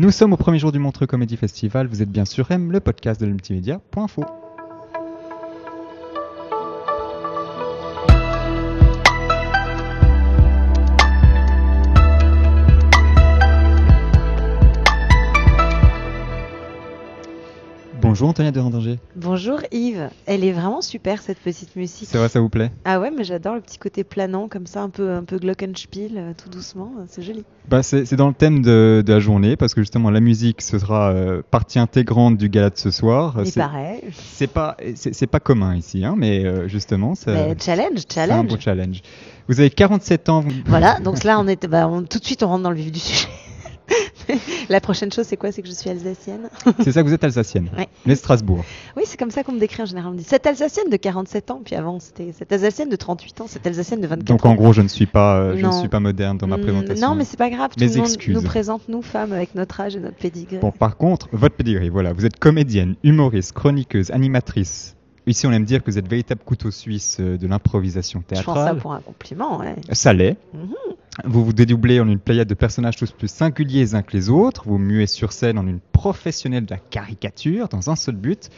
Nous sommes au premier jour du Montreux Comedy Festival. Vous êtes bien sur M, le podcast de l'ultimédia.info. Bonjour Antonia de Randanger. Bonjour Yves, elle est vraiment super cette petite musique. C'est vrai, ça vous plaît Ah ouais, mais j'adore le petit côté planant comme ça, un peu un peu glockenspiel, euh, tout doucement, c'est joli. bah, C'est dans le thème de, de la journée parce que justement la musique ce sera euh, partie intégrante du gala de ce soir. Il C'est- paraît. C'est pas c'est pas commun ici, hein, mais euh, justement ça- Mais challenge, c'est un challenge. beau challenge. Vous avez 47 ans. vous- Voilà, donc là on est, bah, on- tout de suite on rentre dans le vif du sujet. La prochaine chose c'est quoi? C'est que je suis alsacienne. C'est ça que vous êtes alsacienne. Ouais. Mais Strasbourg. Oui, c'est comme ça qu'on me décrit en général. On me dit cette alsacienne de 47 ans, puis avant c'était cette alsacienne de 38 ans, cette alsacienne de 24 Donc ans. en gros, je ne suis pas euh, je ne suis pas moderne dans ma présentation. Non, mais c'est pas grave. Tout le monde nous présente nous femmes avec notre âge et notre pédigré. Bon, par contre, votre pedigree, voilà, vous êtes comédienne, humoriste, chroniqueuse, animatrice. Ici, on aime dire que vous êtes véritable couteau suisse euh, de l'improvisation je prends ça théâtrale. pour un compliment. Ouais. Ça l'est. Mhm. Vous vous dédoublez en une pléiade de personnages tous plus singuliers les uns que les autres. Vous muez sur scène en une professionnelle de la caricature dans un seul but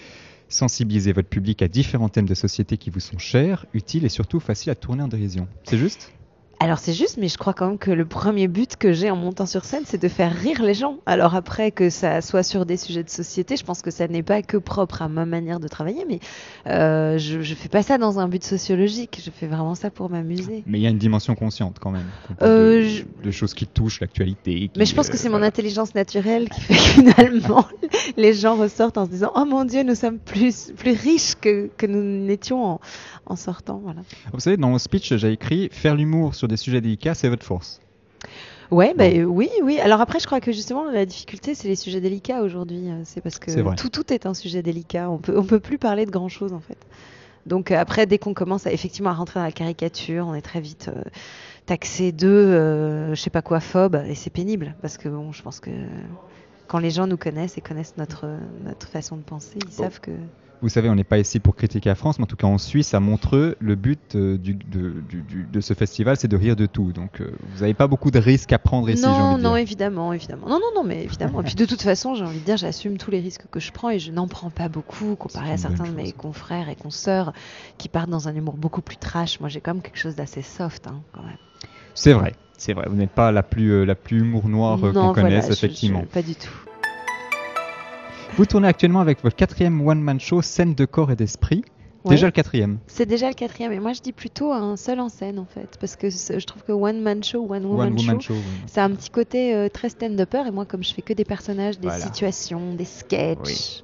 sensibiliser votre public à différents thèmes de société qui vous sont chers, utiles et surtout faciles à tourner en dérision. C'est juste? Alors c'est juste, mais je crois quand même que le premier but que j'ai en montant sur scène, c'est de faire rire les gens. Alors après que ça soit sur des sujets de société, je pense que ça n'est pas que propre à ma manière de travailler, mais euh, je, je fais pas ça dans un but sociologique. Je fais vraiment ça pour m'amuser. Mais il y a une dimension consciente quand même. Euh, de, je- de choses qui touchent l'actualité. Mais je pense que euh, c'est mon voilà. intelligence naturelle qui fait que finalement les gens ressortent en se disant oh mon dieu nous sommes plus plus riches que, que nous n'étions en, en sortant voilà. Vous savez, dans mon speech, j'ai écrit faire l'humour sur des sujets délicats, c'est votre force. Ouais, bah, Bon. oui, oui. Alors après, je crois que justement, la difficulté, c'est les sujets délicats aujourd'hui. Euh, C'est parce que tout, tout est un sujet délicat. On peut, on peut plus parler de grand chose en fait. Donc euh, après, dès qu'on commence à effectivement à rentrer dans la caricature, on est très vite euh, taxé de, euh, je sais pas quoi, phobe, et c'est pénible parce que bon, je pense que quand les gens nous connaissent et connaissent notre notre façon de penser, ils Bon. savent que Vous savez, on n'est pas ici pour critiquer la France, mais en tout cas en Suisse, à Montreux, le but euh, du- de, du- du- de ce festival, c'est de rire de tout. Donc, euh, vous n'avez pas beaucoup de risques à prendre ici, non, non, dire. évidemment, évidemment. Non, non, non, mais évidemment. Et puis de toute façon, j'ai envie de dire, j'assume tous les risques que je prends et je n'en prends pas beaucoup comparé à certains de mes confrères et consoeurs qui partent dans un humour beaucoup plus trash. Moi, j'ai quand même quelque chose d'assez soft, hein, quand même. C'est vrai, c'est vrai. Vous n'êtes pas la plus, euh, la plus humour noir non, qu'on voilà, connaisse, je- effectivement. je- pas du tout. Vous tournez actuellement avec votre quatrième one-man show, Scène de corps et d'esprit. Déjà le quatrième. C'est déjà le quatrième. Et moi, je dis plutôt un seul en scène, en fait. Parce que je trouve que One Man Show, One Woman One Show, Woman Show. oui. c'est un petit côté euh, très stand-upper. Et moi, comme je fais que des personnages, des Voilà. situations, des sketchs. Oui.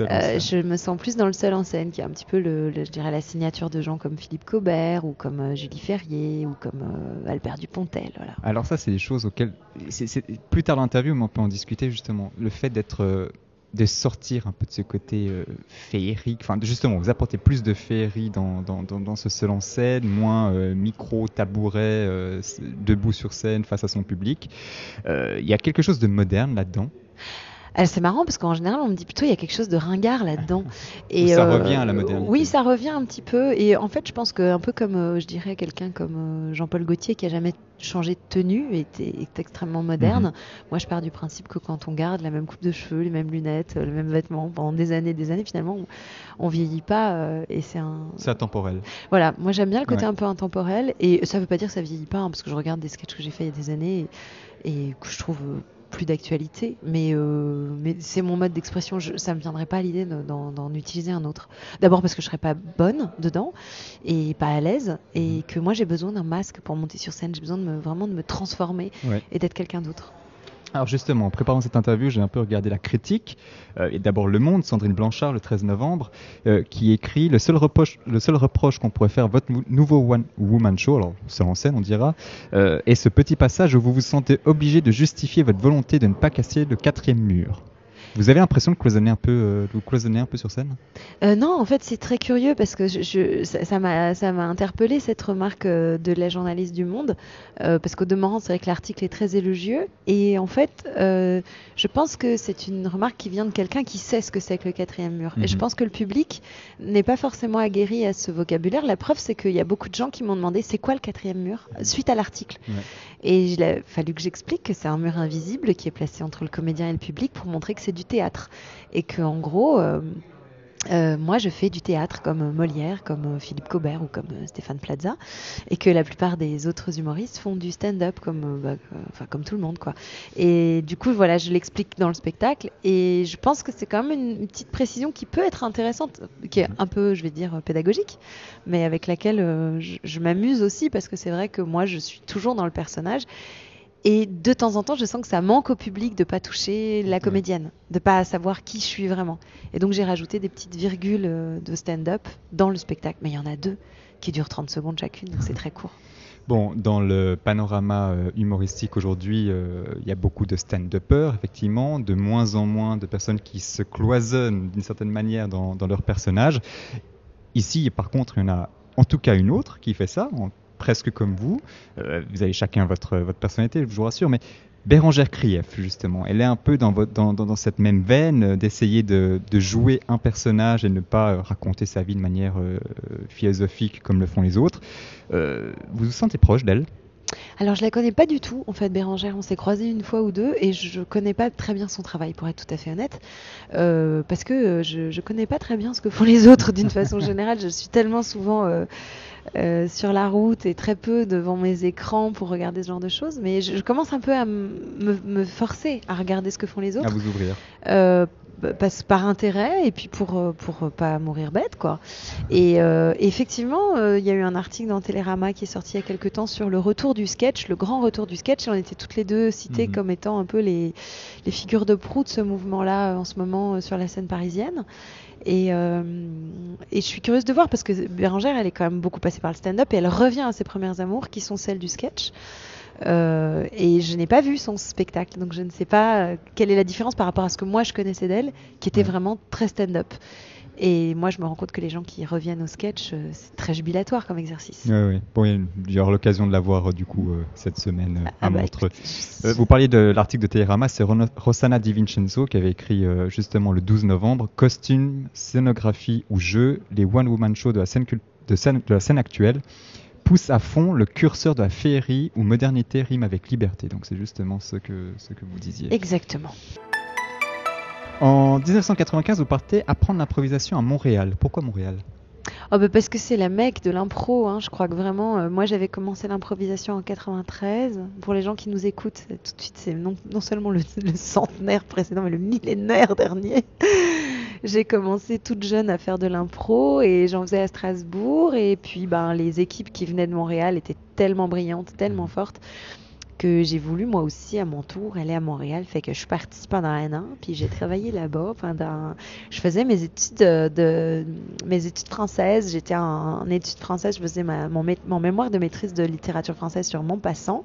Euh, je me sens plus dans le seul en scène, qui est un petit peu, le, le- je dirais, la signature de gens comme Philippe Cobert ou comme euh, Julie Ferrier ou comme euh, Albert Dupontel. Voilà. Alors ça, c'est des choses auxquelles... Plus tard dans l'interview, on peut en discuter justement. Le fait d'être... de sortir un peu de ce côté euh, féerique, enfin justement, vous apportez plus de féerie dans, dans, dans, dans ce seul en scène, moins euh, micro, tabouret, euh, debout sur scène face à son public. Euh, Il y a quelque chose de moderne là-dedans? Alors, c'est marrant parce qu'en général, on me dit plutôt il y a quelque chose de ringard là-dedans. Ou ça revient à la modernité. Oui, ça revient un petit peu. Et en fait, je pense que un peu comme, euh, je dirais, quelqu'un comme euh, Jean-Paul Gaultier qui a jamais changé de tenue et est, est extrêmement moderne. Mhm. Moi, je pars du principe que quand on garde la même coupe de cheveux, les mêmes lunettes, euh, le même vêtement pendant des années, des années, finalement, on, on vieillit pas. euh, et c'est un. C'est atemporel. Voilà, moi j'aime bien le côté Ouais. un peu intemporel et ça veut pas dire que ça vieillit pas hein, parce que je regarde des sketchs que j'ai fait il y a des années et, et que je trouve euh, plus d'actualité, mais, euh, mais c'est mon mode d'expression, je- ça me viendrait pas à l'idée de- d'en d'en utiliser un autre. D'abord parce que je serais pas bonne dedans et pas à l'aise et que moi j'ai besoin d'un masque pour monter sur scène, j'ai besoin de me, vraiment de me transformer Ouais. et d'être quelqu'un d'autre. Alors justement, en préparant cette interview, j'ai un peu regardé la critique. Euh, et d'abord Le Monde, Sandrine Blanchard, le 13 novembre, euh, qui écrit le seul reproche, qu'on pourrait faire à votre nouveau One Woman Show, alors seul en scène, on dira, euh, est ce petit passage où vous vous sentez obligé de justifier votre volonté de ne pas casser le quatrième mur. Vous avez l'impression de cloisonner un peu, euh, vous cloisonner un peu sur scène? Euh, non, en fait, c'est très curieux parce que je, je- ça m'a ça m'a interpellé cette remarque euh, de la journaliste du Monde parce qu'au demeurant, c'est vrai que l'article est très élogieux et en fait, je pense que c'est une remarque qui vient de quelqu'un qui sait ce que c'est que le quatrième mur. Et je Mhm. pense que le public n'est pas forcément aguerri à ce vocabulaire. La preuve, c'est qu'il y a beaucoup de gens qui m'ont demandé c'est quoi le quatrième mur? Suite à l'article. Ouais. Et il a fallu que j'explique que c'est un mur invisible qui est placé entre le comédien et le public pour montrer que c'est du théâtre. Et que en gros, euh, euh, moi je fais du théâtre comme Molière, comme euh, Philippe Cobert ou comme Stéphane Plaza. Et que la plupart des autres humoristes font du stand-up comme, bah, enfin, comme tout le monde. quoi. Et du coup, voilà, je l'explique dans le spectacle. Et je pense que c'est quand même une, petite précision qui peut être intéressante, qui est un peu, je vais dire, pédagogique, mais avec laquelle je m'amuse aussi parce que c'est vrai que moi je suis toujours dans le personnage. Et de temps en temps, je sens que ça manque au public de pas toucher la comédienne, de pas savoir qui je suis vraiment. Et donc j'ai rajouté des petites virgules euh, de stand-up dans le spectacle. Mais il y en a deux qui durent 30 secondes chacune, donc c'est très court. Bon, dans le panorama euh, humoristique aujourd'hui, euh, il y a beaucoup de stand-uppers, effectivement, de moins en moins de personnes qui se cloisonnent d'une certaine manière dans, dans leur personnage. Ici, par contre, il y en a en tout cas une autre qui fait ça, en- presque comme vous. Euh, vous avez chacun votre, votre personnalité, je vous rassure, mais Bérangère Krief, justement, elle est un peu dans, votre, dans, dans- dans cette même veine euh, d'essayer de, de jouer un personnage et ne pas euh, raconter sa vie de manière euh, philosophique comme le font les autres. Euh, vous vous sentez proche d'elle? Alors je la connais pas du tout, en fait, Bérangère. On s'est croisés une fois ou deux et je connais pas très bien son travail, pour être tout à fait honnête. Euh, parce que je, je connais pas très bien ce que font les autres d'une façon générale. Je suis tellement souvent euh, euh, sur la route et très peu devant mes écrans pour regarder ce genre de choses. Mais je, je commence un peu à me, forcer à regarder ce que font les à autres. vous ouvrir Euh, parce, par intérêt et puis pour euh, pour pas mourir bête quoi. Et euh, effectivement, euh, il y a eu un article dans Télérama qui est sorti il y a quelque temps sur le retour du sketch, le grand retour du sketch. Et on était toutes les deux citées Mhm. comme étant un peu les les figures de proue de ce mouvement-là en ce moment euh, sur la scène parisienne. Et, euh, et je suis curieuse de voir parce que Bérangère, elle est quand même beaucoup passée par le stand-up et elle revient à ses premières amours qui sont celles du sketch. Euh, et je n'ai pas vu son spectacle, donc je ne sais pas euh, quelle est la différence par rapport à ce que moi je connaissais d'elle, qui était vraiment très stand-up. Et moi, je me rends compte que les gens qui reviennent au sketch, euh, c'est très jubilatoire comme exercice. Oui, oui. Bon, il y aura l'occasion de la voir euh, du coup euh, cette semaine Ah à bah, Montreux. vous parliez de l'article de Télérama, c'est Rossana Di Vincenzo qui avait écrit justement le 12 novembre Costume, scénographie ou jeu, les one-woman shows de la, scène cul- de, scène, de la scène actuelle poussent à fond le curseur de la féerie où modernité rime avec liberté. Donc c'est justement ce que, ce que vous disiez. Exactement. En 1995, vous partez apprendre l'improvisation à Montréal. Pourquoi Montréal? Oh bah parce que c'est la mecque de l'impro, hein. je crois que vraiment, euh, moi j'avais commencé l'improvisation en 93. Pour les gens qui nous écoutent, tout de suite c'est non, non seulement le, le centenaire précédent, mais le millénaire dernier. J'ai commencé toute jeune à faire de l'impro et j'en faisais à Strasbourg. Et puis ben, les équipes qui venaient de Montréal étaient tellement brillantes, tellement fortes que j'ai voulu moi aussi à mon tour aller à Montréal. Fait que je suis partie pendant un an, puis j'ai travaillé là-bas pendant. Je faisais mes études de, mes études françaises. J'étais en, études françaises. Je faisais mon, mon mémoire de maîtrise de littérature française sur Montpassant.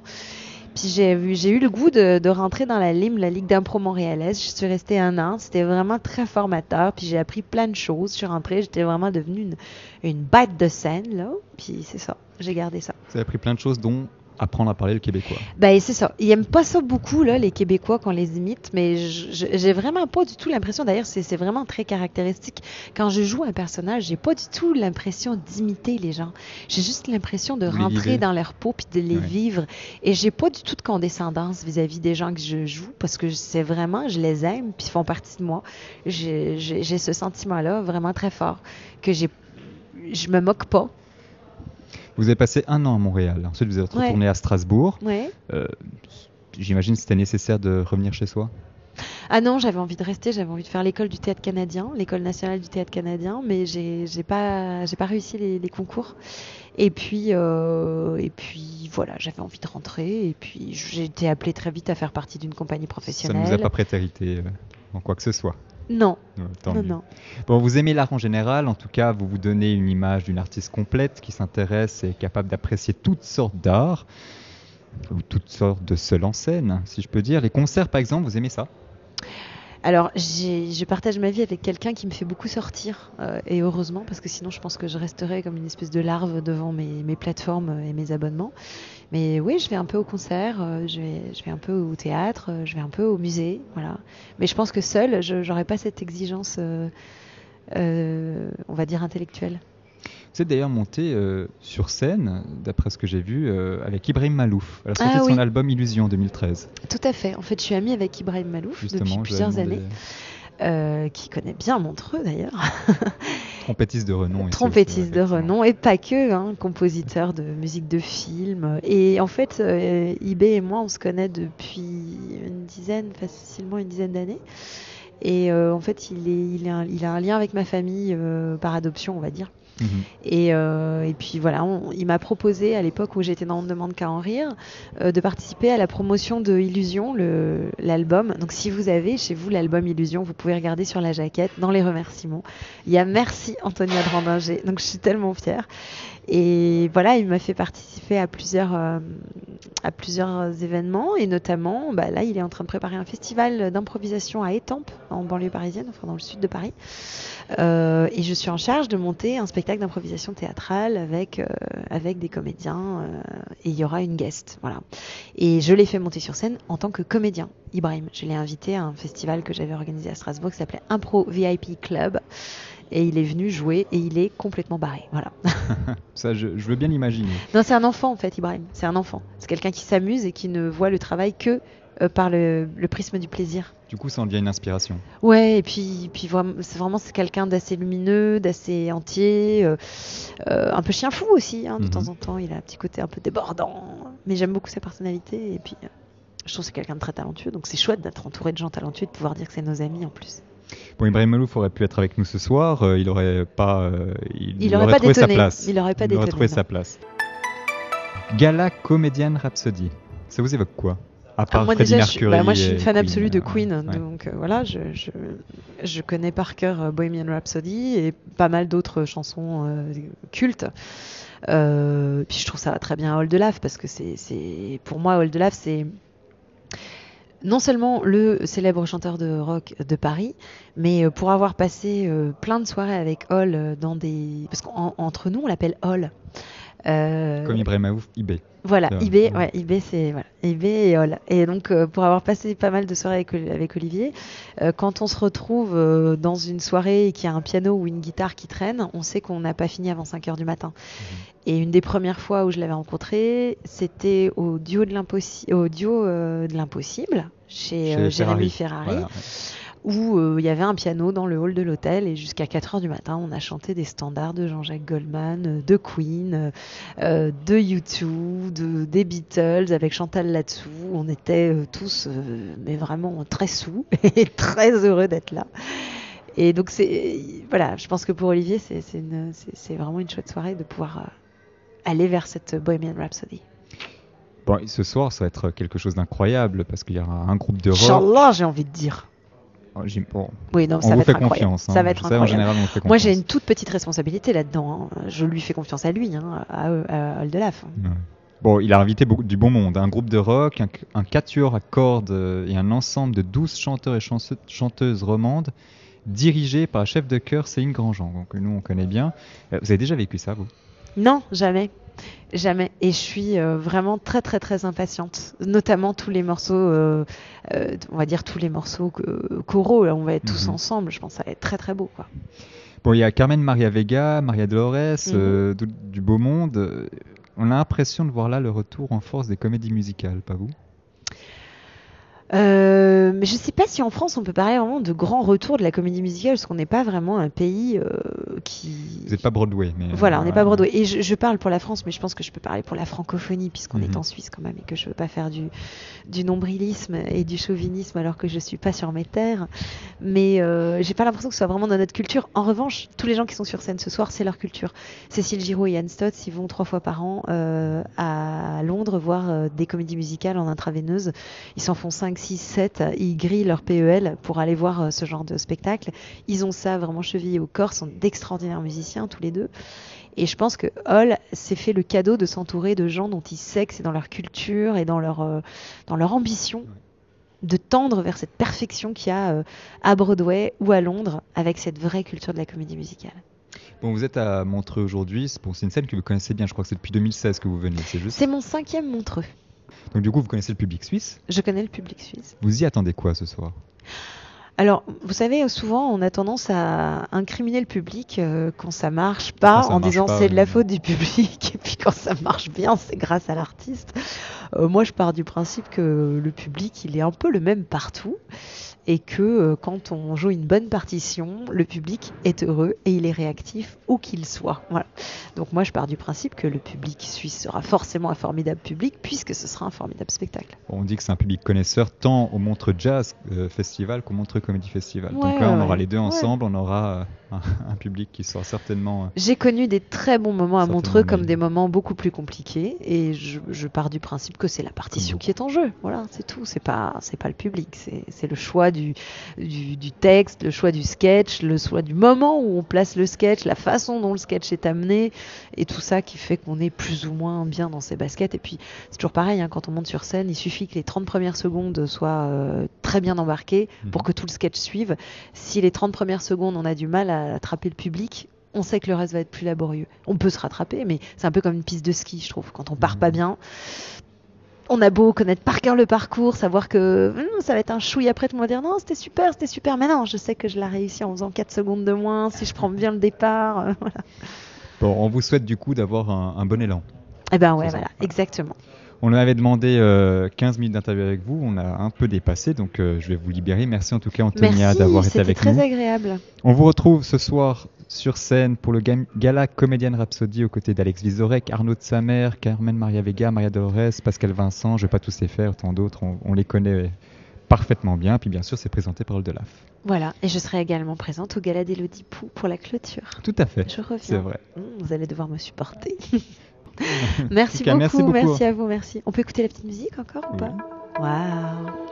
Puis j'ai eu le goût de, de rentrer dans la LIM, la Ligue d'impro montréalaise. Je suis restée un an. C'était vraiment très formateur. Puis j'ai appris plein de choses. Je suis rentrée, j'étais vraiment devenue une, une bête de scène là. Puis c'est ça. J'ai gardé ça. Vous avez appris plein de choses, dont apprendre à parler le québécois. Ben c'est ça. Ils aiment pas ça beaucoup là, les Québécois qu'on les imite, mais j'ai vraiment pas du tout l'impression. D'ailleurs, c'est vraiment très caractéristique. Quand je joue un personnage, j'ai pas du tout l'impression d'imiter les gens. J'ai juste l'impression de les rentrer dans leur peau puis de les Ouais. vivre. Et j'ai pas du tout de condescendance vis-à-vis des gens que je joue parce que c'est vraiment, je les aime puis ils font partie de moi. J'ai ce sentiment-là vraiment très fort que j'ai, je me moque pas. Vous avez passé un an à Montréal. Ensuite, vous êtes Ouais. retourné à Strasbourg. Ouais. Euh, J'imagine que c'était nécessaire de revenir chez soi. Ah non, j'avais envie de rester, j'avais envie de faire l'école du théâtre canadien, l'école nationale du théâtre canadien, mais j'ai pas pas réussi les, les concours. Et puis euh, et puis voilà, j'avais envie de rentrer et puis j'ai été appelée très vite à faire partie d'une compagnie Ça ne professionnelle. vous a pas prétérité euh, en quoi que ce soit. Non, non, non. Bon, vous aimez l'art en général, en tout cas, vous vous donnez une image d'une artiste complète qui s'intéresse et est capable d'apprécier toutes sortes d'art, ou toutes sortes de seuls en scène, si je peux dire. Les concerts, par exemple, vous aimez ça? Alors, je partage ma vie avec quelqu'un qui me fait beaucoup sortir, euh, et heureusement, parce que sinon, je pense que je resterais comme une espèce de larve devant mes, mes plateformes et mes abonnements. Mais oui, je vais un peu au concert, euh, je, vais, un peu au théâtre, euh, je vais un peu au musée, voilà. Mais je pense que seule, je n'aurais pas cette exigence, on va dire, intellectuelle. D'ailleurs monté sur scène, d'après ce que j'ai vu, avec Ibrahim Malouf, à la sortie ah de son album Illusion 2013. Tout à fait. En fait, je suis amie avec Ibrahim Malouf depuis plusieurs années. qui connaît bien Montreux d'ailleurs. Trompettiste de renom. Trompettiste de renom et pas que, hein, compositeur de musique de film. Et en fait, euh, Ibé et moi, on se connaît depuis une dizaine, facilement une dizaine d'années. Et euh, en fait, il, est, il, a un, il, a un, lien avec ma famille euh, par adoption, on va dire. Mhm. Et, euh, et, puis voilà, il m'a proposé à l'époque où j'étais dans On demande qu'à en rire euh, de participer à la promotion de Illusion, l'album. Donc si vous avez chez vous l'album Illusion, vous pouvez regarder sur la jaquette dans les remerciements. Il y a merci Antonia Drandinger. Donc je suis tellement fière. Et voilà, il m'a fait participer à plusieurs, euh, à plusieurs événements et notamment, bah là, il est en train de préparer un festival d'improvisation à Étampes, en banlieue parisienne, enfin dans le sud de Paris. Euh, et je suis en charge de monter un spectacle d'improvisation théâtrale avec, euh, avec des comédiens et il y aura une guest. Voilà. Et je l'ai fait monter sur scène en tant que comédien, Ibrahim. Je l'ai invité à un festival que j'avais organisé à Strasbourg qui s'appelait Impro VIP Club et il est venu jouer et il est complètement barré. Voilà. Ça, je, veux bien l'imaginer. Non, c'est un enfant en fait, Ibrahim. C'est un enfant. C'est quelqu'un qui s'amuse et qui ne voit le travail que euh, par le, prisme du plaisir. Du coup, ça en devient une inspiration. Ouais, et puis, puis c'est vraiment c'est quelqu'un d'assez lumineux, d'assez entier, euh, euh, un peu chien fou aussi. Hein, de mhm. temps en temps, il a un petit côté un peu débordant, mais j'aime beaucoup sa personnalité et puis je trouve que c'est quelqu'un de très talentueux. Donc c'est chouette d'être entouré de gens talentueux, de pouvoir dire que c'est nos amis en plus. Bon, Ibrahim Malouf aurait pu être avec nous ce soir, euh, il aurait pas, euh, il, aurait, trouvé sa place. Il aurait pas il aurait trouvé sa place. Gala Comédienne Rhapsody, ça vous évoque quoi? À part ah, moi, Freddie déjà, Mercury je, bah, moi, je suis une fan absolue de Queen, donc euh, voilà, je, je, je, connais par cœur Bohemian Rhapsody et pas mal d'autres chansons cultes. puis je trouve ça très bien Old Love parce que c'est, pour moi, Old Love, c'est non seulement le célèbre chanteur de rock de Paris, mais euh, pour avoir passé euh, plein de soirées avec Hall euh, dans des... Parce qu'entre nous, on l'appelle Hall. Comme Ibrahim Aouf, eBay. Voilà, eBay, ouais, eBay c'est voilà, eBay et Hall. Et donc pour avoir passé pas mal de soirées avec, Olivier, quand on se retrouve dans une soirée et qu'il y a un piano ou une guitare qui traîne, on sait qu'on n'a pas fini avant 5 heures du matin. Mhm. Et une des premières fois où je l'avais rencontré, c'était au duo de l'impossible chez, chez Jérémy Ferrari où euh, il y avait un piano dans le hall de l'hôtel et jusqu'à 4 heures du matin, on a chanté des standards de Jean-Jacques Goldman, euh, de Queen, euh, de U2, de, des Beatles avec Chantal là-dessous. On était tous, mais vraiment très sous et très heureux d'être là. Et donc, c'est voilà, je pense que pour Olivier, c'est vraiment une chouette soirée de pouvoir aller vers cette Bohemian Rhapsody. Bon, ce soir, ça va être quelque chose d'incroyable parce qu'il y aura un groupe de rock. Inch'Allah, j'ai envie de dire. Bon, oui, non, ça on va vous fait confiance. Hein. Ça va être incroyable. En général, on fait Moi, j'ai une toute petite responsabilité là-dedans. Hein. Je lui fais confiance à lui, hein, à, à Oldelaf. Bon, il a invité beaucoup, du bon monde, un groupe de rock, un, un quatuor à cordes euh, et un ensemble de 12 chanteurs et chanteuses romandes dirigés par la chef de chœur Céline Grandjean, que nous on connaît bien. Euh, vous avez déjà vécu ça, vous? Non, jamais. Jamais. Et je suis euh, vraiment très très très impatiente. Notamment tous les morceaux, euh, euh, on va dire tous les morceaux choraux. Là, on va être tous mhm. ensemble. Je pense que ça va être très très beau. Quoi. Bon, il y a Carmen Maria Vega, Maria Dolores, mhm. du, du, beau monde. On a l'impression de voir là le retour en force des comédies musicales, pas vous? Euh, mais je sais pas si en France on peut parler vraiment de grand retour de la comédie musicale parce qu'on n'est pas vraiment un pays euh, qui. Vous n'êtes pas Broadway, mais. Voilà, on n'est pas Broadway. Et je, je, parle pour la France, mais je pense que je peux parler pour la francophonie puisqu'on est mhm. en Suisse quand même et que je veux pas faire du, du nombrilisme et du chauvinisme alors que je suis pas sur mes terres. Mais euh, j'ai pas l'impression que ce soit vraiment dans notre culture. En revanche, tous les gens qui sont sur scène ce soir, c'est leur culture. Cécile Giraud et Yann Stott, ils vont trois fois par an euh, à Londres voir euh, des comédies musicales en intraveineuse. Ils s'en font 5 6, 7, ils grillent leur PEL pour aller voir euh, ce genre de spectacle. Ils ont ça vraiment chevillé au corps, sont d'extraordinaires musiciens tous les deux. Et je pense que Hall s'est fait le cadeau de s'entourer de gens dont il sait que c'est dans leur culture et dans leur, euh, dans leur ambition de tendre vers cette perfection qu'il y a euh, à Broadway ou à Londres avec cette vraie culture de la comédie musicale. Bon, vous êtes à Montreux aujourd'hui. C'est bon, c'est une scène que vous connaissez bien. Je crois que c'est depuis 2016 que vous venez. C'est juste? C'est mon cinquième Montreux. Donc du coup, vous connaissez le public suisse. Je connais le public suisse. Vous y attendez quoi ce soir? Alors, vous savez, souvent, on a tendance à incriminer le public euh, quand ça marche pas, ça en marche disant c'est de la faute du public, et puis quand ça marche bien, c'est grâce à l'artiste. Euh, moi, je pars du principe que le public, il est un peu le même partout, et que euh, quand on joue une bonne partition, le public est heureux et il est réactif où qu'il soit. Voilà. Donc moi, je pars du principe que le public suisse sera forcément un formidable public, puisque ce sera un formidable spectacle. On dit que c'est un public connaisseur tant au Montreux Jazz euh, Festival qu'au Montreux Comedy Festival. Ouais, Donc là, on aura les deux ouais. ensemble. On aura euh, un, public qui sera certainement. euh, J'ai connu des très bons moments à Montreux comme des moments beaucoup plus compliqués et je, je pars du principe que c'est la partition qui est en jeu. Voilà, c'est tout. C'est pas c'est pas le public, c'est le choix du, du du texte, le choix du sketch, le choix du moment où on place le sketch, la façon dont le sketch est amené et tout ça qui fait qu'on est plus ou moins bien dans ses baskets. Et puis c'est toujours pareil hein, quand on monte sur scène, il suffit que les 30 premières secondes soient euh, très bien embarquées pour Mhm. que tout le sketch suive. Si les 30 premières secondes on a du mal à attraper le public, on sait que le reste va être plus laborieux. On peut se rattraper, mais c'est un peu comme une piste de ski, je trouve. Quand on part Mhm. pas bien, on a beau connaître par cœur le parcours, savoir que hum, ça va être un chouille après, tout le monde va dire non, c'était super, c'était super. Mais non, je sais que je l'ai réussi en faisant 4 secondes de moins, si je prends bien le départ. euh, voilà. Bon, on vous souhaite du coup d'avoir un, un bon élan. Et ben ouais, ça. voilà, exactement. On avait demandé euh, 15 minutes d'interview avec vous. On a un peu dépassé, donc euh, je vais vous libérer. Merci en tout cas, Antonia, d'avoir été avec très nous. agréable. On vous retrouve ce soir sur scène pour le gala Comédienne Rhapsody aux côtés d'Alex Vizorek, Arnaud de Samer, Carmen Maria Vega, Maria Dolores, Pascal Vincent. Je vais pas tous les faire, tant d'autres, on, on les connaît parfaitement bien. Puis bien sûr, c'est présenté par le Delaf. Voilà, et je serai également présente au gala d'Elodie Pou pour la clôture. Tout à fait. Je reviens. C'est vrai. Hum, Vous allez devoir me supporter. Merci, cas, beaucoup, merci beaucoup. merci à vous, merci. On peut écouter la petite musique encore ou pas? Waouh